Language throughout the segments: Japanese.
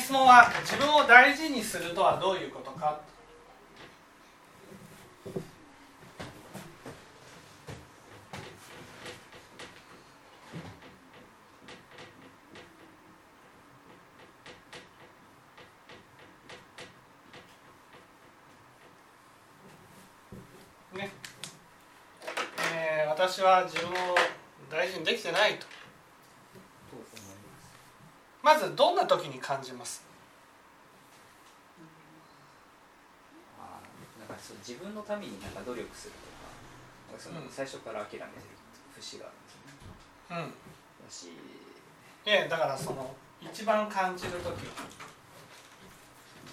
質問は自分を大事にするとはどういうことか？ね。え私は自分を大事にできてないと。まずどんな時に感じます？あーなんかそう自分のためになんか努力するとかそのうん。最初から諦めてる節があるんですよねうん。だしいやだからその一番感じる時は？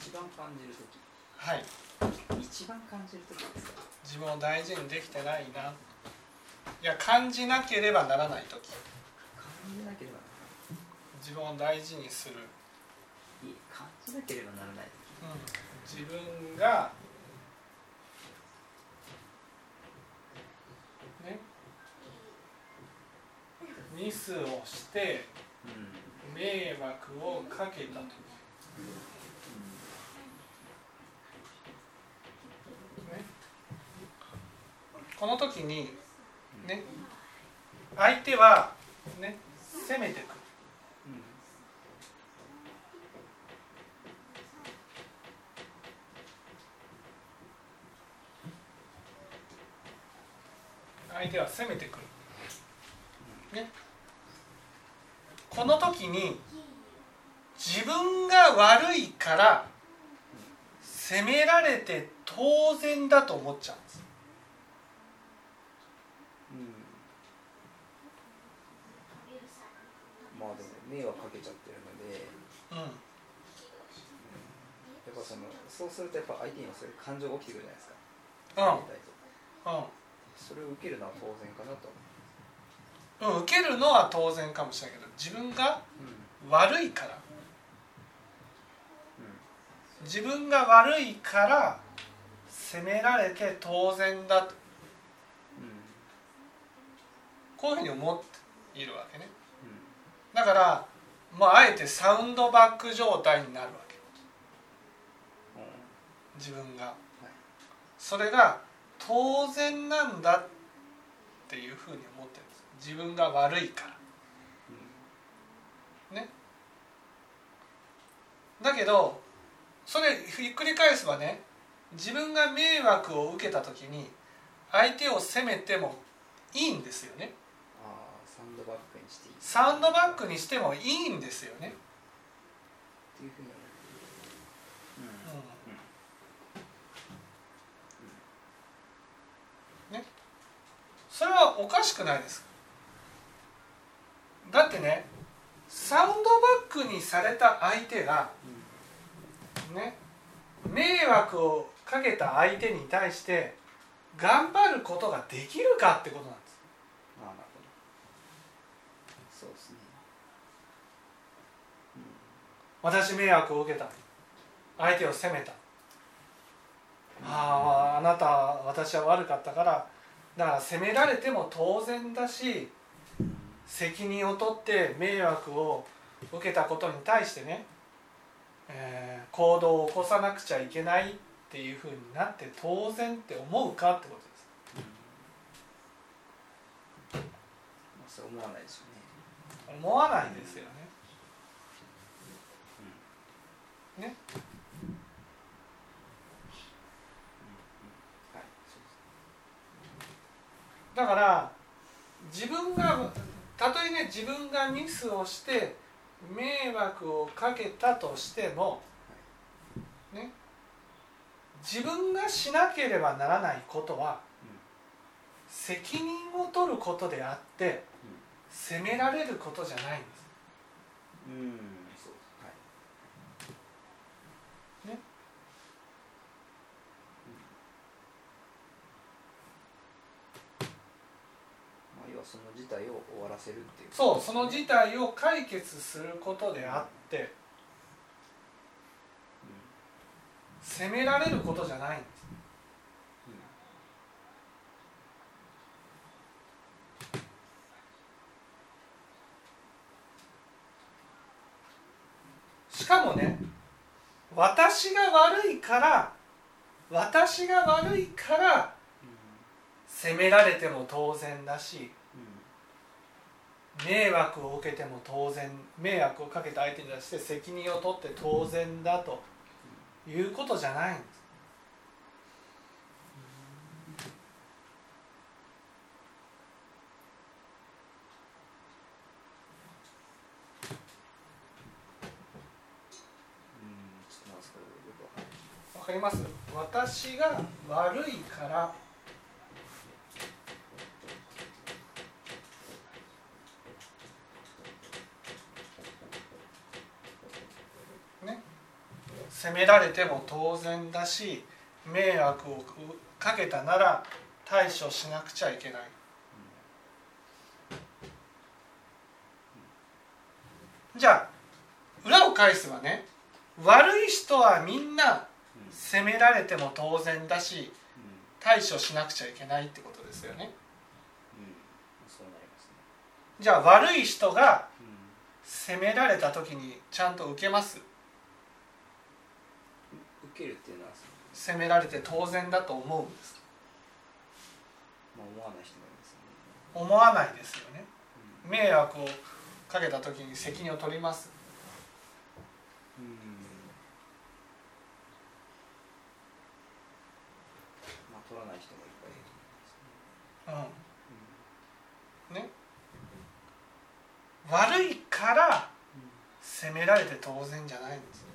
一番感じる時。はい。一番感じる時ですか？自分を大事にできてないな。いや感じなければならない時。感じなければ自分を大事にする、いい感じなければならない自分がねミスをして迷惑をかけた時ね。この時にね。相手はね。攻めてくるうん相手は攻めてくる、ね、この時に自分が悪いから責められて当然だと思っちゃうんです。うん。まあでも迷惑かけちゃってるので。うん。やっぱそのそうするとやっぱ相手にもそういう感情が起きてくるじゃないですか。うん。うんそれを受けるのは当然かなと。うん、受けるのは当然かもしれないけど自分がうん悪いから。うん。自分が悪いから責められて当然だと。うん。こういうふうに思っているわけね。うん。だからもうあえてサウンドバック状態になるわけ。自分が。それが当然なんだっていうふうに思ってるんです。自分が悪いから。ね。だけどそれひっくり返せばね自分が迷惑を受けた時に相手を責めてもいいんですよね。サンドバッグにしていい。っサウンドバックにしてもいいんですよね、ていうふうにうんうんそれはおかしくないですか？だってねサウンドバックにされた相手がね迷惑をかけた相手に対して頑張ることができるかってことなんです。なるほどそうですね。私迷惑を受けた。相手を責めた。あああなた私は悪かったからだから責められても当然だし責任を取って迷惑を受けたことに対してね、えー行動を起こさなくちゃいけないっていうふうになって当然って思うかってことです。思わないですよね。思わないですよね。ねはいそうですだから自分がたとえね自分がミスをして迷惑をかけたとしても、ね、自分がしなければならないことは責任を取ることであって責められることじゃないんです。うんうんそうはいねまあ態を終わらせるっていうそうその事態を解決することであって責められることじゃないんです。しかもね私が悪いから私が悪いから責められても当然だし迷惑を受けても当然迷惑をかけた相手に対して責任を取って当然だということじゃないんです。わかります？私が悪いから責められても当然だし迷惑をかけたなら対処しなくちゃいけない。じゃあ裏を返せばね。悪い人はみんな責められても当然だし対処しなくちゃいけないってことですよね。じゃあ悪い人が責められた時にちゃん。と受けます受けるっていうのは責められて当然だと思うんですまあ思わない人もいますよね。思わないですよね。迷惑をかけた時に責任を取ります。うん。まあ取らない人もいっぱいいると思いますね。うん。ね。悪いから責められて当然じゃないんです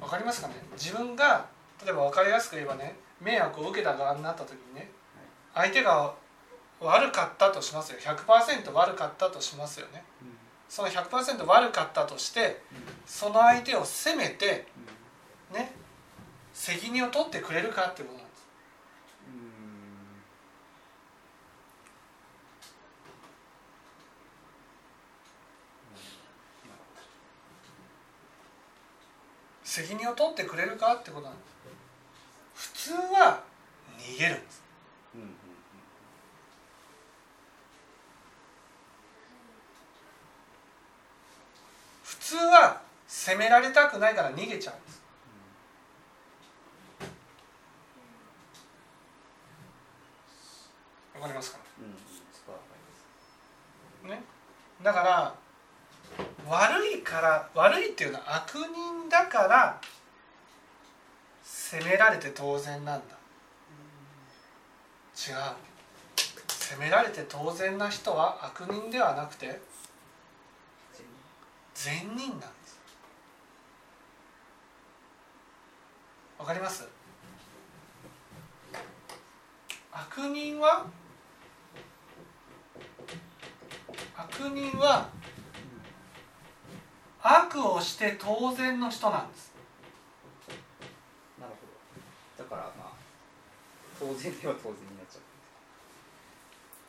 わかりますかね？自分が例えば分かりやすく言えばね迷惑を受けた側になった時にね相手が悪かったとしますよ。100%悪かったとしますよね。その100%悪かったとしてその相手を責めてね責任を取ってくれるかってことなんです責任を取ってくれるかってことなんです。普通は逃げるんです。うんうん普通は責められたくないから逃げちゃうんです。わかりますか？うん。わかります。ね。だから悪いから悪いっていうのは悪人だから責められて当然なんだ。違う。責められて当然な人は悪人ではなくて善人なんです。わかります？悪人は悪人は悪をして当然の人なんです。なるほど。だからまあ当然では当然になっち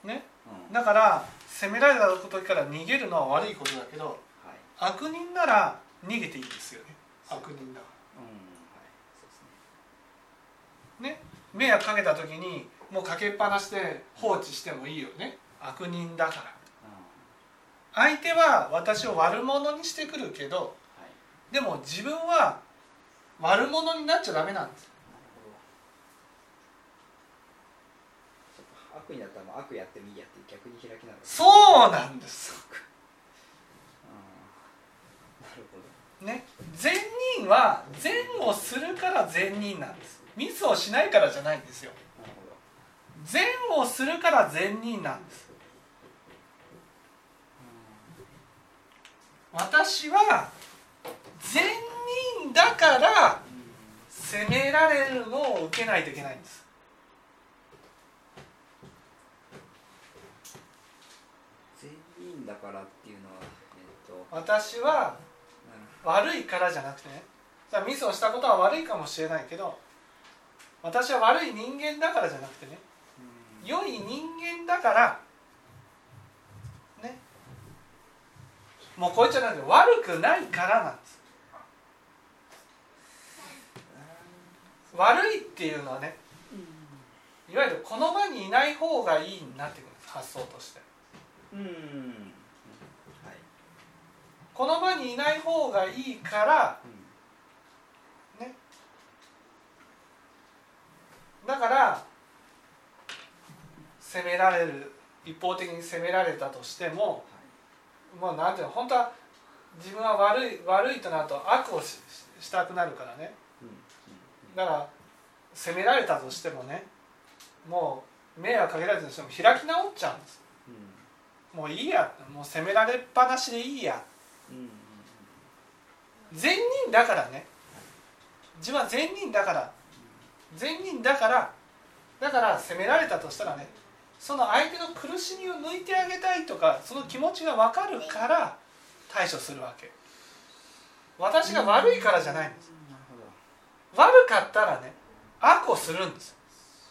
ゃね？ううん。だから責められた時から逃げるのは悪いことだけどはい。悪人なら逃げていいですよね。悪人だかうんはい。そうですね。らね？迷惑かけた時にもうかけっぱなしで放置してもいいよね。悪人だから相手は私を悪者にしてくるけどはい。でも自分は悪者になっちゃダメなんです。悪になったら悪やってもいいやって逆に開きながらそうなんです。なるほど。ね。善人は善をするから善人なんです。ミスをしないからじゃないんですよ。善をするから善人なんです私は善人だから責められるのを受けないといけないんです。善人だからっていうのはえっ、と私は悪いからじゃなくてね。じゃあミスをしたことは悪いかもしれないけど私は悪い人間だからじゃなくてね。うん。良い人間だからもうこいつじゃなくて悪くないからなんです。悪いっていうのはねいわゆるこの場にいない方がいいになってくるんです発想として。この場にいない方がいいからうん。ね。だから責められる一方的に責められたとしてももうなんていうの本当は自分は悪い悪いとなると悪をししたくなるからね。だから責められたとしてもねもう迷惑かけられたとしても開き直っちゃうんです。うん。もういいや。もう責められっぱなしでいいや。善人だからね。自分は善人だから。善人だからだから責められたとしたらねその相手の苦しみを抜いてあげたいとかその気持ちが分かるから対処するわけ。私が悪いからじゃないんです。悪かったらね悪をするんです。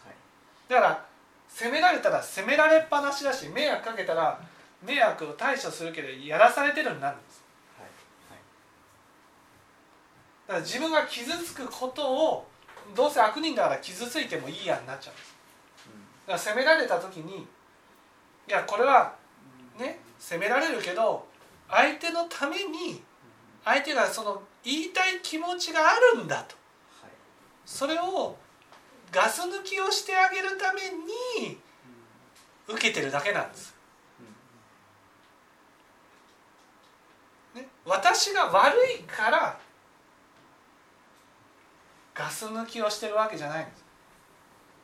はい。だから責められたら責められっぱなしだし迷惑かけたら迷惑を対処するけどやらされてるになるんです。はい。だから自分が傷つくことをどうせ悪人だから傷ついてもいいやになっちゃうんですだから責められた時にいやこれはね責められるけど相手のために相手がその言いたい気持ちがあるんだと。それをガス抜きをしてあげるために受けてるだけなんです、ね、私が悪いからガス抜きをしてるわけじゃないんです。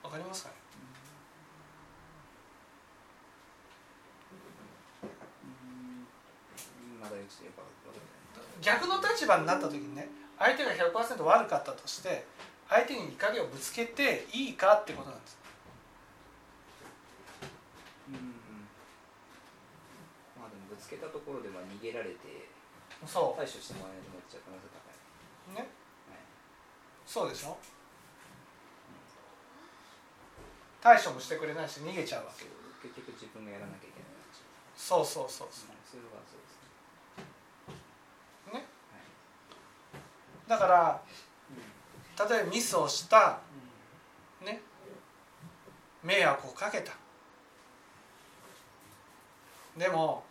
わかりますかね？うんまだよくよくわかんない逆の立場になった時にね相手が100%悪かったとして相手に怒りをぶつけていいかってことなんですうんまあでもぶつけたところでまあ逃げられてそ対処してもらえるのって可能性高い。うねはい。そうでしょ？対処もしてくれないし逃げちゃうわけ結局自分がやらなきゃいけない。そうそうそうそはいそれはそうですね。うねはい。だから例えばミスをしたね迷惑をかけた。でも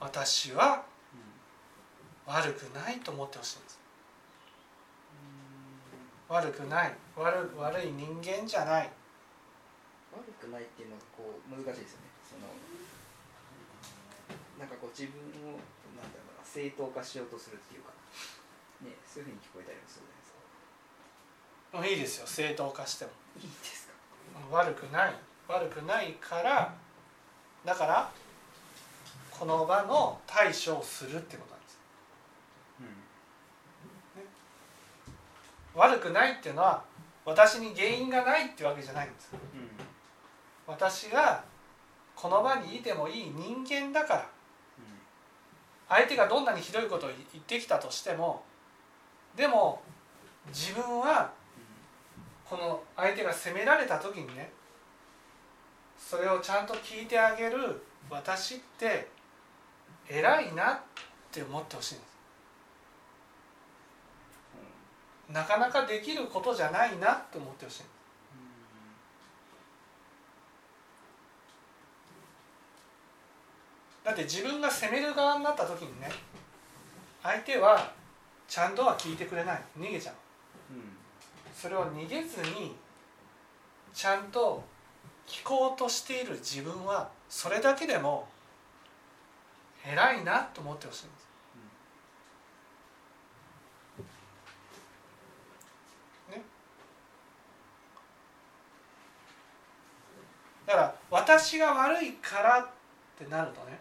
私は悪くないと思ってほしいんです。悪くない。悪悪い人間じゃない。悪くないっていうのがこう難しいですよね。そのなんかこう自分をなんだろうな正当化しようとするっていうか、ねそういうふうに聞こえたりもするじゃないですか。もういいですよ正当化してもいいですか？悪くない悪くないからだからこの場の対処をするってことなんですうん。悪くないっていうのは私に原因がないってわけじゃないんですうん。私がこの場にいてもいい人間だからうん。相手がどんなにひどいことを言ってきたとしてもでも自分はこの相手が責められた時にねそれをちゃんと聞いてあげる私って偉いなって思ってほしいんです。なかなかできることじゃないなって思ってほしいだって自分が責める側になった時にね相手はちゃんとは聞いてくれない。逃げちゃう。うん。それを逃げずにちゃんと聞こうとしている自分はそれだけでも偉いなと思ってほしいんです。だから私が悪いからってなるとね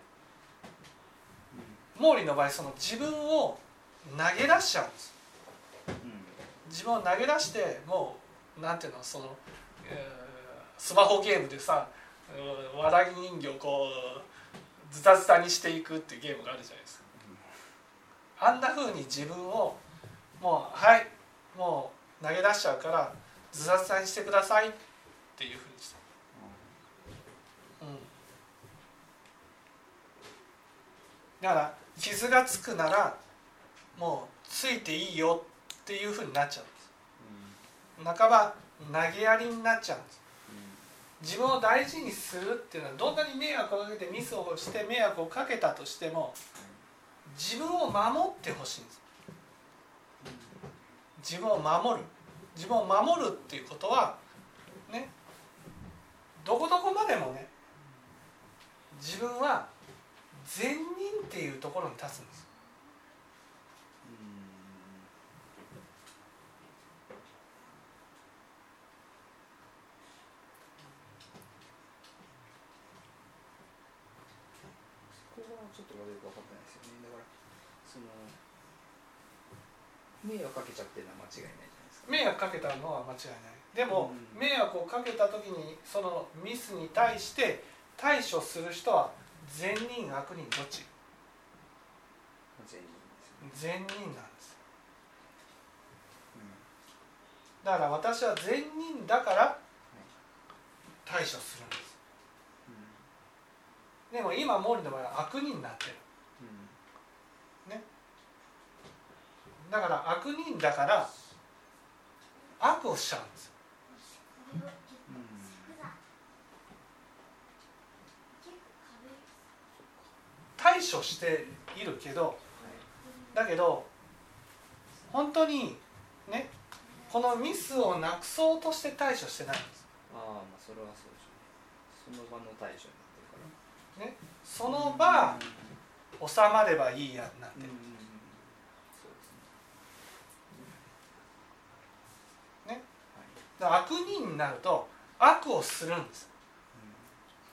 毛利の場合その自分を投げ出しちゃうんです。自分を投げ出してもうなんていうのその、えースマホゲームでさうんわらぎ人形をこうズタズタにしていくっていうゲームがあるじゃないですか。あんな風に自分をもうはいもう投げ出しちゃうからズタズタにしてくださいっていう風にして、うん、だから傷がつくならもうついていいよっていう風になっちゃうんです。半ば投げやりになっちゃうんです。自分を大事にするっていうのはどんなに迷惑をかけてミスをして迷惑をかけたとしても自分を守ってほしいんです。自分を守る。自分を守るっていうことはねどこどこまでもね自分は善人っていうところに立つんですそこはちょっとよく分かってないですよね。だからその迷惑かけちゃってるのは間違いないじゃないですか。迷惑かけたのは間違いない。でも、うん。迷惑をかけた時にそのミスに対して対処する人は善人悪人どっち？全員ですよね。善人なんです。だから私は善人だから対処するんですでも今毛利の場合は悪人になってる。だから悪人だから悪をしちゃうんです対処しているけどだけど本当にねこのミスをなくそうとして対処してないんです。ああまあそれはそうでしょうね。その場の対処になってるからその場収まればいいやなって。ね悪人になると悪をするんです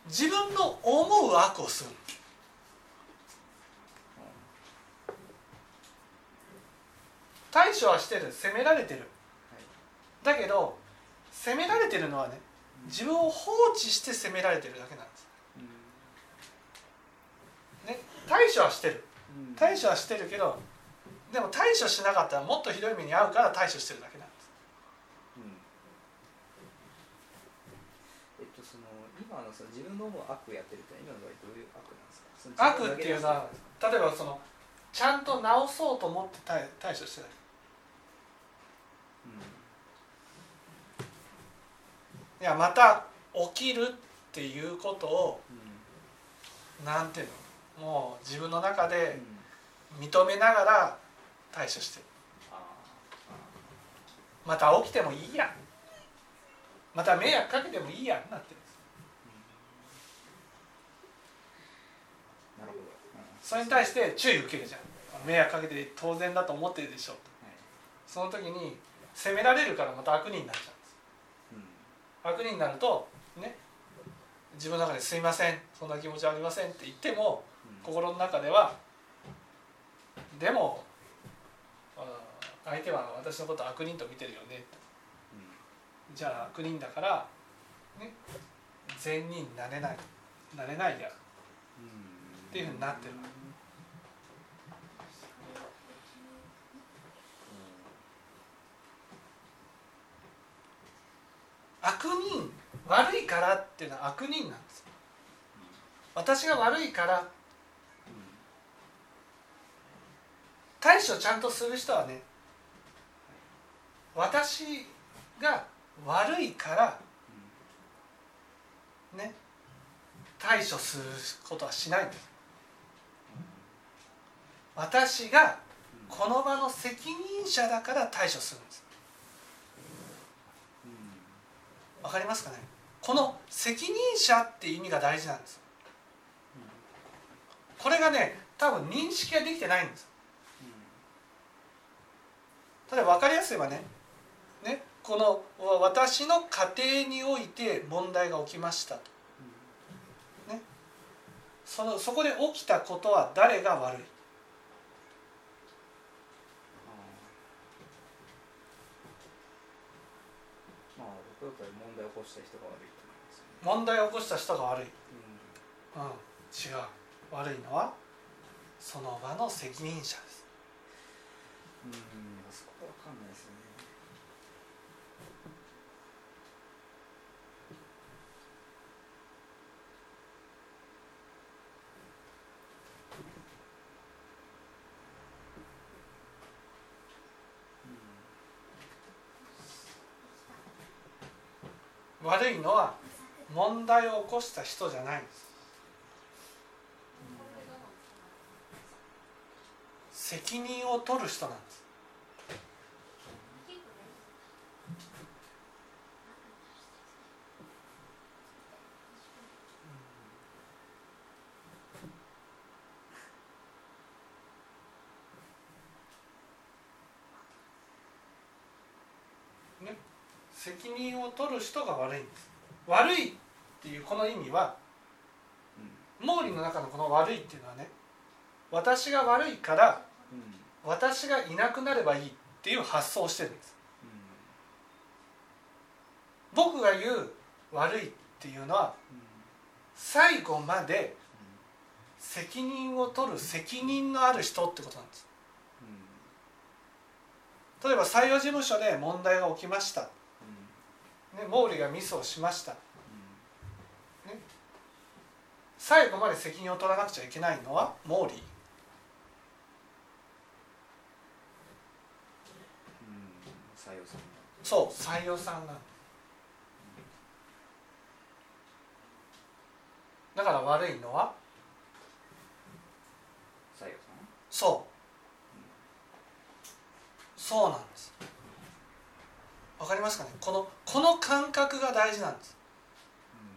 自分の思う悪をするんです対処はしてる責められてるだけど責められてるのはね自分を放置して責められてるだけなんです、ね、対処はしてる。対処はしてるけどでも対処しなかったらもっとひどい目に遭うから対処してるだけなんです。えっとその今のその自分の悪をやってるって今の場合どういう悪なんですか？悪っていうのは例えばそのちゃんと直そうと思って対対処してないいやまた起きるっていうことをなんていうの？もう自分の中で認めながら対処してる。また起きてもいいやまた迷惑かけてもいいやになって。るん。ですなるほどそれに対して注意受けるじゃん。迷惑かけて当然だと思ってるでしょその時に責められるからまた悪人になっちゃうん。です悪人になるとね自分の中で「すいません。そんな気持ちはありません」って言っても心の中ではでもあ相手は私のことを悪人と見てるよね。じゃあ悪人だからね善人になれない。なれないや。っていうふうになってる。悪人悪いからっていうのは悪人なんです私が悪いから対処ちゃんとする人はね私が悪いからね対処することはしないんです。私がこの場の責任者だから対処するんです。わかりますかね？この責任者って意味が大事なんです。これがね多分認識ができてないんです。例えば分かりやすいばね。ねこの私の家庭において問題が起きましたと、ね、そのそこで起きたことは誰が悪い？問題を起こした人が悪い問題を起こした人が悪い、ううん、違う。悪いのはその場の責任者です。んうん。そこは分かん。ないですね悪いのは問題を起こした人じゃないん。です責任を取る人なんです。ね。責任を取る人が悪いんです。悪いっていうこの意味は毛利の中のこの悪いっていうのはね私が悪いからうんうん私がいなくなればいいっていう発想をしてるんです。僕が言う悪いっていうのはうん最後まで責任を取る責任のある人ってことなんです。うん。例えば採用事務所で問題が起きました、ね、うん。毛利がミスをしました。最後まで責任を取らなくちゃいけないのは毛利うん採用さんがそう採用さんなんだから悪いのは？採用さん？そう。そうなんです。わかりますかね？このこの感覚が大事なんです。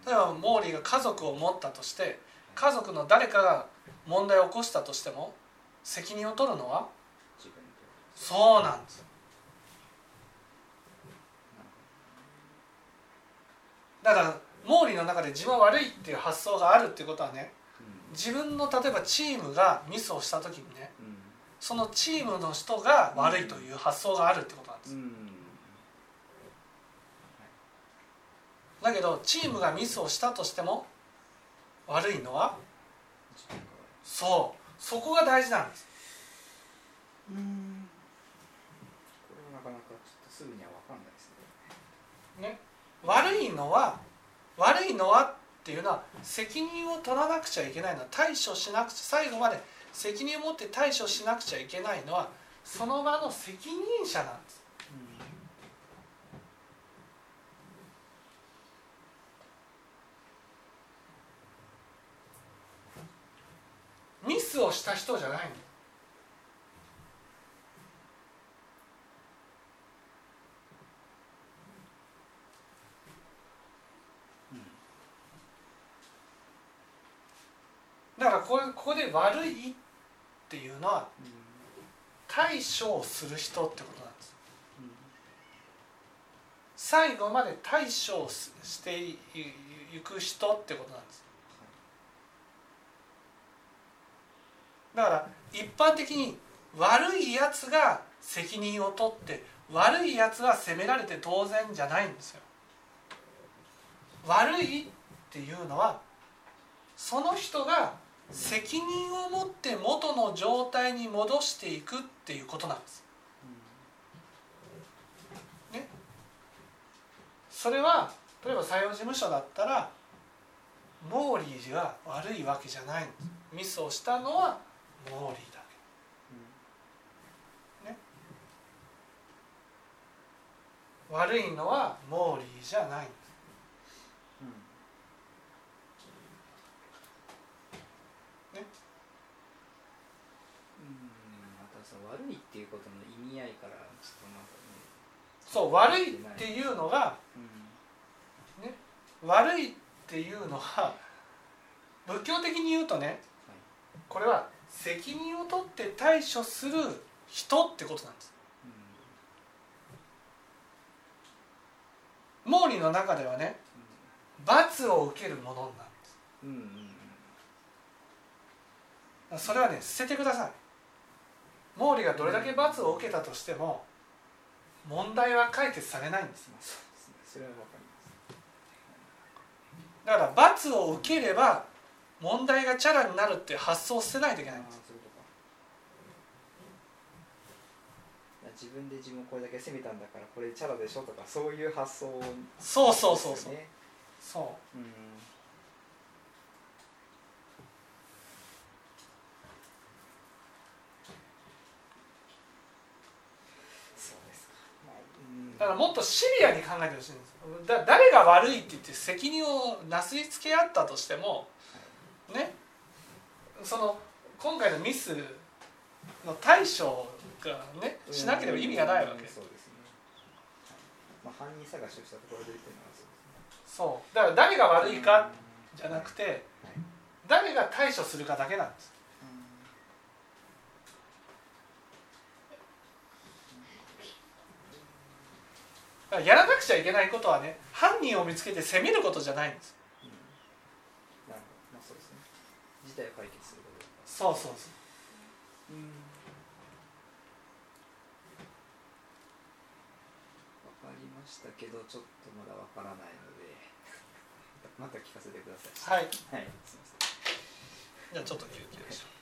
例えばモーリーが家族を持ったとして家族の誰かが問題を起こしたとしても責任を取るのは？そうなんですだからモーリーの中で自分は悪いっていう発想があるっていうことはね自分の例えばチームがミスをした時にねそのチームの人が悪いという発想があるってことなんです。うん。だけどチームがミスをしたとしても悪いのはそう。そこが大事なんです。うん。これはなかなかちょっとすぐには分かんないですねね悪いのは悪いのはっていうのは責任を取らなくちゃいけないのは対処しなくちゃ最後まで責任を持って対処しなくちゃいけないのはその場の責任者なんです。ミスをした人じゃないの。だからこここで悪いっていうのは対処をする人ってことなんです。最後まで対処をしていいく人ってことなんです。だから一般的に悪いやつが責任を取って悪いやつは責められて当然じゃないんですよ。悪いっていうのはその人が責任を持って元の状態に戻していくっていうことなんです。それは例えば採用事務所だったらモーリーが悪いわけじゃないんです。ミスをしたのはモーリーだけ。悪いのはモーリーじゃないんですうんまたその悪いっていうことの意味合いからちょっとなんかねそう悪いっていうのがうん悪いっていうのは仏教的に言うとねこれは責任を取って対処する人ってことなんです。毛利の中ではね罰を受けるものなんです。うんうんうん。それはね捨ててください毛利がどれだけ罰を受けたとしても問題は解決されないんですね。それはわかります。だから罰を受ければ問題がチャラになるっていう発想を捨てないといけないんです。自分で自分をこれだけ責めたんだからこれチャラでしょとかそういう発想そうそうそうそう。そう。うんそうですか、まあうん、だからもっとシビアに考えてほしいんですだ誰が悪いって言って責任をなすりつけ合ったとしてもね。その今回のミスの対処がねしなければ意味がないわけ。うんそうですね、はいまあ、犯人探しをしたところでっていうのはそうね。そう。だから誰が悪いかじゃなくてはい。誰が対処するかだけなんですだからやらなくちゃいけないことはね犯人を見つけて責めることじゃないんです。うん。まあそうですね。事態を解決することそうそうそう。うん。わかりましたけどちょっとまだわからないので。また聞かせてください。はい。はいすいません。じゃあちょっと休憩しよう